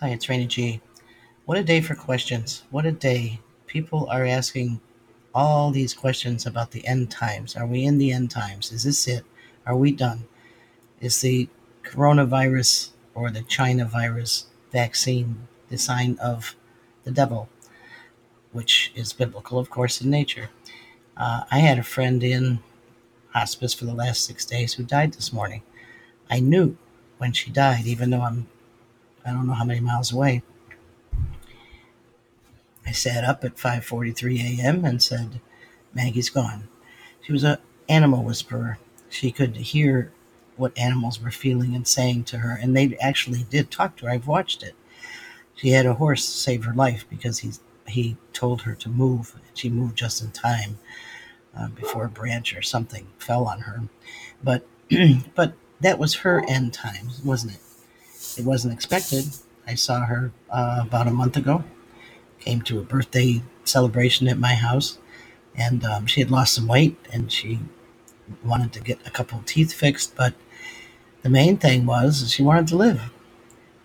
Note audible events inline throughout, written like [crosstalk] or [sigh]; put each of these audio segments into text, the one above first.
Hi, it's Rainy G. What a day for questions. What a day. People are asking all these questions about the end times. Are we in the end times? Is this it? Are we done? Is the coronavirus or the China virus vaccine the sign of the devil? Which is biblical, of course, in nature. Uh, I had a friend in hospice for the last six days who died this morning. I knew when she died, even though I'm, I don't know how many miles away. I sat up at 5:43 a.m. and said, "Maggie's gone." She was an animal whisperer. She could hear what animals were feeling and saying to her, and they actually did talk to her. I've watched it. She had a horse save her life because he he told her to move. She moved just in time uh, before a branch or something fell on her. But [clears throat] but that was her end times, wasn't it? It wasn't expected. I saw her uh, about a month ago. Came to a birthday celebration at my house, and um, she had lost some weight, and she wanted to get a couple of teeth fixed. But the main thing was she wanted to live.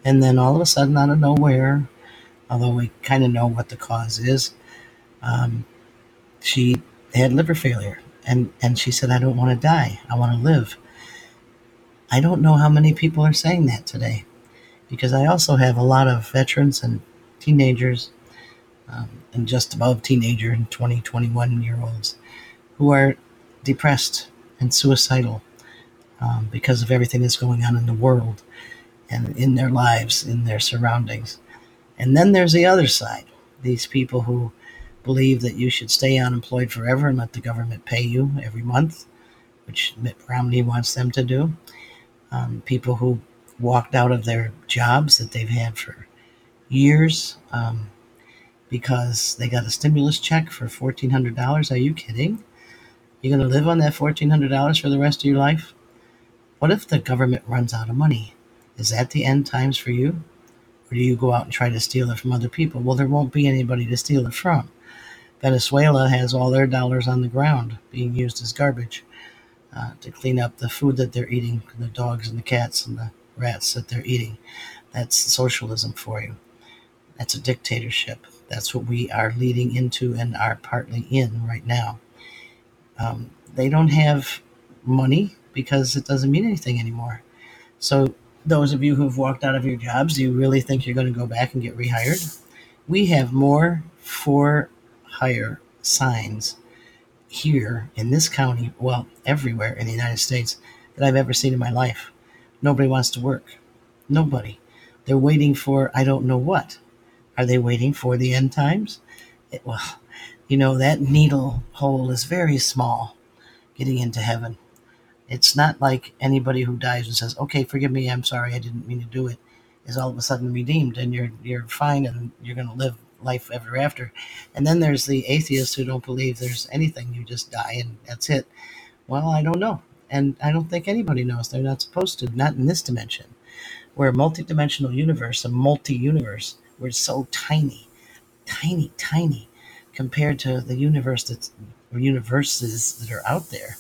And then all of a sudden, out of nowhere, although we kind of know what the cause is, um, she had liver failure. And, and she said, I don't want to die. I want to live. I don't know how many people are saying that today because I also have a lot of veterans and teenagers um, and just above teenager and 20, 21 year olds who are depressed and suicidal um, because of everything that's going on in the world and in their lives, in their surroundings. And then there's the other side these people who believe that you should stay unemployed forever and let the government pay you every month, which Mitt Romney wants them to do. Um, people who walked out of their jobs that they've had for years um, because they got a stimulus check for $1,400. Are you kidding? You're going to live on that $1,400 for the rest of your life? What if the government runs out of money? Is that the end times for you? Or do you go out and try to steal it from other people? Well, there won't be anybody to steal it from. Venezuela has all their dollars on the ground being used as garbage uh, to clean up the food that they're eating, the dogs and the cats and the rats that they're eating. That's socialism for you. That's a dictatorship. That's what we are leading into and are partly in right now. Um, they don't have money because it doesn't mean anything anymore. So, those of you who've walked out of your jobs, do you really think you're going to go back and get rehired? We have more for hire signs here in this county, well, everywhere in the United States, that I've ever seen in my life. Nobody wants to work. Nobody. They're waiting for I don't know what. Are they waiting for the end times? It, well, you know, that needle hole is very small getting into heaven. It's not like anybody who dies and says, "Okay, forgive me, I'm sorry, I didn't mean to do it," is all of a sudden redeemed and you're you're fine and you're going to live life ever after. And then there's the atheists who don't believe there's anything; you just die and that's it. Well, I don't know, and I don't think anybody knows. They're not supposed to, not in this dimension. We're a multi-dimensional universe, a multi-universe. We're so tiny, tiny, tiny compared to the universe that's or universes that are out there.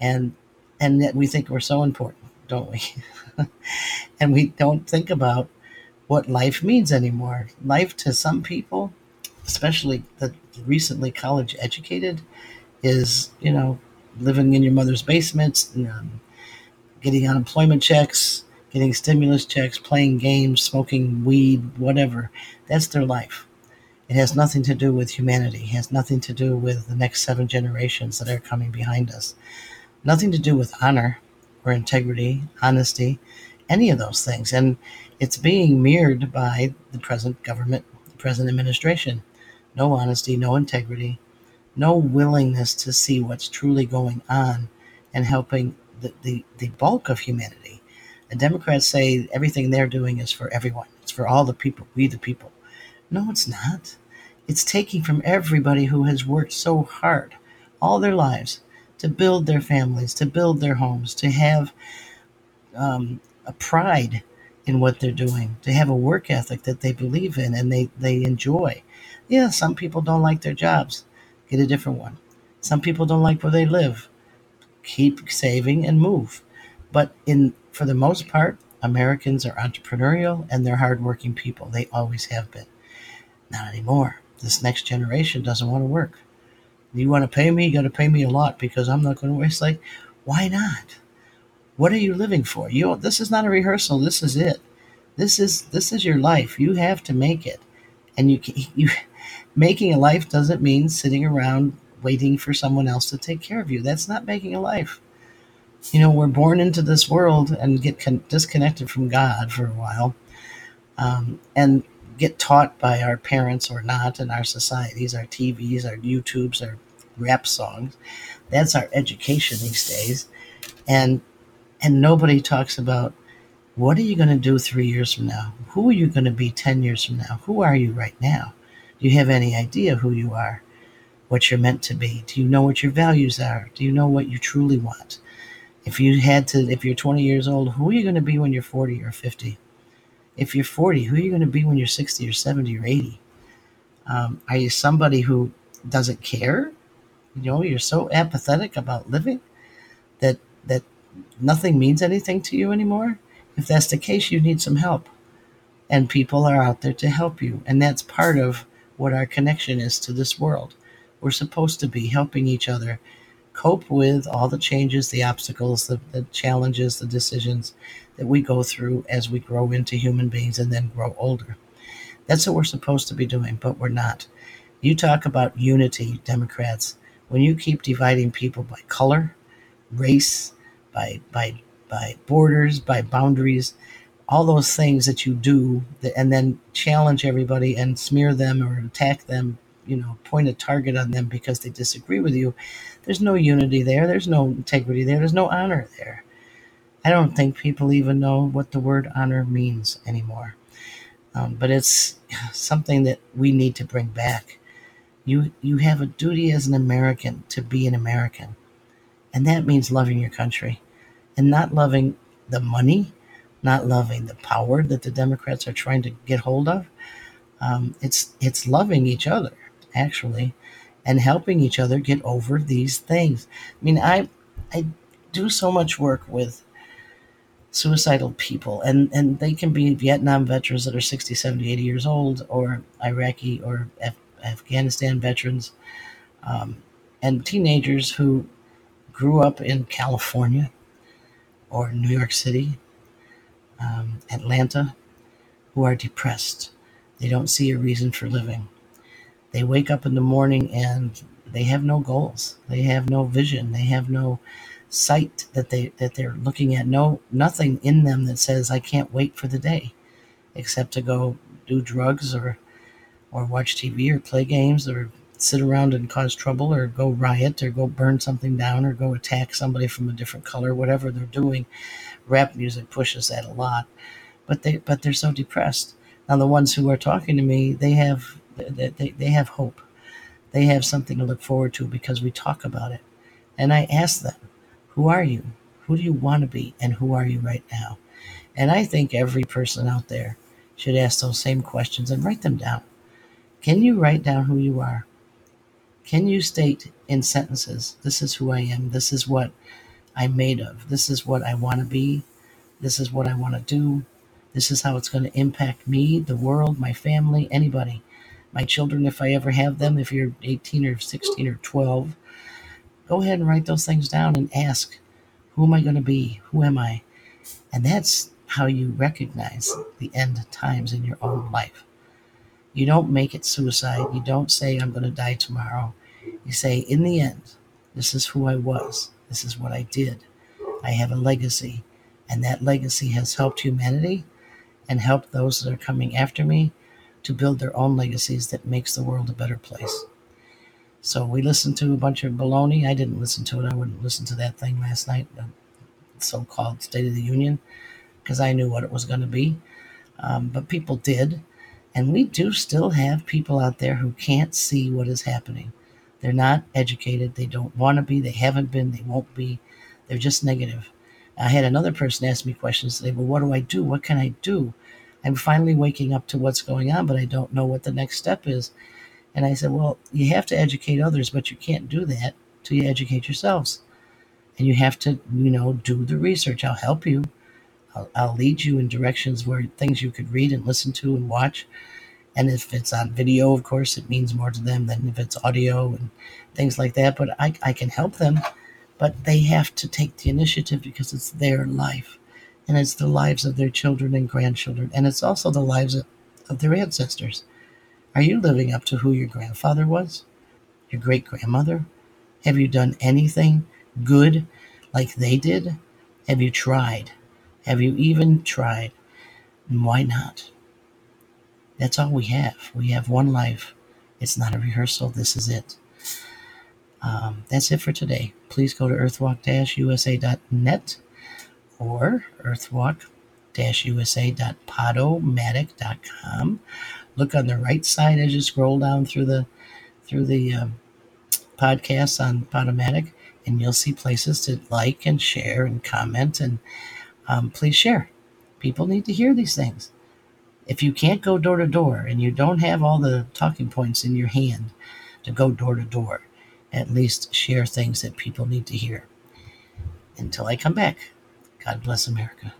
And and yet we think we're so important, don't we? [laughs] and we don't think about what life means anymore. Life to some people, especially the recently college educated, is you know living in your mother's basement, um, getting unemployment checks, getting stimulus checks, playing games, smoking weed, whatever. That's their life. It has nothing to do with humanity. It has nothing to do with the next seven generations that are coming behind us. Nothing to do with honor or integrity, honesty, any of those things. And it's being mirrored by the present government, the present administration. No honesty, no integrity, no willingness to see what's truly going on and helping the, the, the bulk of humanity. The Democrats say everything they're doing is for everyone, it's for all the people, we the people. No, it's not. It's taking from everybody who has worked so hard all their lives to build their families, to build their homes, to have um, a pride in what they're doing, to have a work ethic that they believe in and they, they enjoy. Yeah, some people don't like their jobs. Get a different one. Some people don't like where they live. Keep saving and move. But in for the most part, Americans are entrepreneurial and they're hardworking people. They always have been. Not anymore. This next generation doesn't want to work. You want to pay me? You got to pay me a lot because I'm not going to waste. Like, why not? What are you living for? You. This is not a rehearsal. This is it. This is this is your life. You have to make it, and you [laughs] you making a life doesn't mean sitting around waiting for someone else to take care of you. That's not making a life. You know, we're born into this world and get con- disconnected from God for a while, um, and get taught by our parents or not in our societies, our TVs, our YouTubes, our rap songs. That's our education these days, and and nobody talks about what are you going to do three years from now? Who are you going to be 10 years from now? Who are you right now? Do you have any idea who you are? What you're meant to be? Do you know what your values are? Do you know what you truly want? If you had to, if you're 20 years old, who are you going to be when you're 40 or 50? If you're 40, who are you going to be when you're 60 or 70 or 80? Um, are you somebody who doesn't care? You know, you're so apathetic about living that that nothing means anything to you anymore. If that's the case, you need some help. And people are out there to help you. And that's part of what our connection is to this world. We're supposed to be helping each other cope with all the changes, the obstacles, the, the challenges, the decisions that we go through as we grow into human beings and then grow older. That's what we're supposed to be doing, but we're not. You talk about unity, Democrats. When you keep dividing people by color, race, by by by borders, by boundaries, all those things that you do, and then challenge everybody and smear them or attack them, you know, point a target on them because they disagree with you. There's no unity there. There's no integrity there. There's no honor there. I don't think people even know what the word honor means anymore. Um, but it's something that we need to bring back. You you have a duty as an American to be an American, and that means loving your country, and not loving the money, not loving the power that the Democrats are trying to get hold of. Um, it's it's loving each other actually, and helping each other get over these things. I mean, I I do so much work with suicidal people and and they can be vietnam veterans that are 60 70 80 years old or iraqi or Af- afghanistan veterans um, and teenagers who grew up in california or new york city um, atlanta who are depressed. They don't see a reason for living. They wake up in the morning and they have no goals. They have no vision. They have no sight that they that they're looking at. No nothing in them that says i can't wait for the day except to go do drugs or or watch tv or play games or sit around and cause trouble or go riot or go burn something down or go attack somebody from a different color whatever they're doing rap music pushes that a lot but they but they're so depressed now the ones who are talking to me they have they, they, they have hope they have something to look forward to because we talk about it and i ask them who are you? Who do you want to be? And who are you right now? And I think every person out there should ask those same questions and write them down. Can you write down who you are? Can you state in sentences, this is who I am, this is what I'm made of, this is what I want to be, this is what I want to do, this is how it's going to impact me, the world, my family, anybody, my children, if I ever have them, if you're 18 or 16 or 12, go ahead and write those things down and ask, who am I going to be? Who am I? And that's how you recognize the end times in your own life. You don't make it suicide. You don't say, I'm going to die tomorrow. You say, in the end, this is who I was. This is what I did. I have a legacy. And that legacy has helped humanity and helped those that are coming after me to build their own legacies that makes the world a better place. So we listened to a bunch of baloney. I didn't listen to it. I wouldn't listen to that thing last night, the so-called State of the Union, because I knew what it was going to be. Um, but people did, and we do still have people out there who can't see what is happening. They're not educated. They don't want to be. They haven't been. They won't be. They're just negative. I had another person ask me questions today. Well, what do I do? What can I do? I'm finally waking up to what's going on, but I don't know what the next step is. And I said, well, you have to educate others, but you can't do that till you educate yourselves. And you have to, you know, do the research. I'll help you. I'll, I'll lead you in directions where things you could read and listen to and watch. And if it's on video, of course, it means more to them than if it's audio and things like that. But I, I can help them, but they have to take the initiative because it's their life. And it's the lives of their children and grandchildren. And it's also the lives of, of their ancestors. Are you living up to who your grandfather was? Your great grandmother? Have you done anything good like they did? Have you tried? Have you even tried? And why not? That's all we have. We have one life. It's not a rehearsal. This is it. Um, that's it for today. Please go to earthwalk-usa.net or earthwalk-usa.podomatic.com. Look on the right side as you scroll down through the through the um, podcasts on Podomatic, and you'll see places to like and share and comment and um, please share. People need to hear these things. If you can't go door to door and you don't have all the talking points in your hand to go door to door, at least share things that people need to hear. Until I come back, God bless America.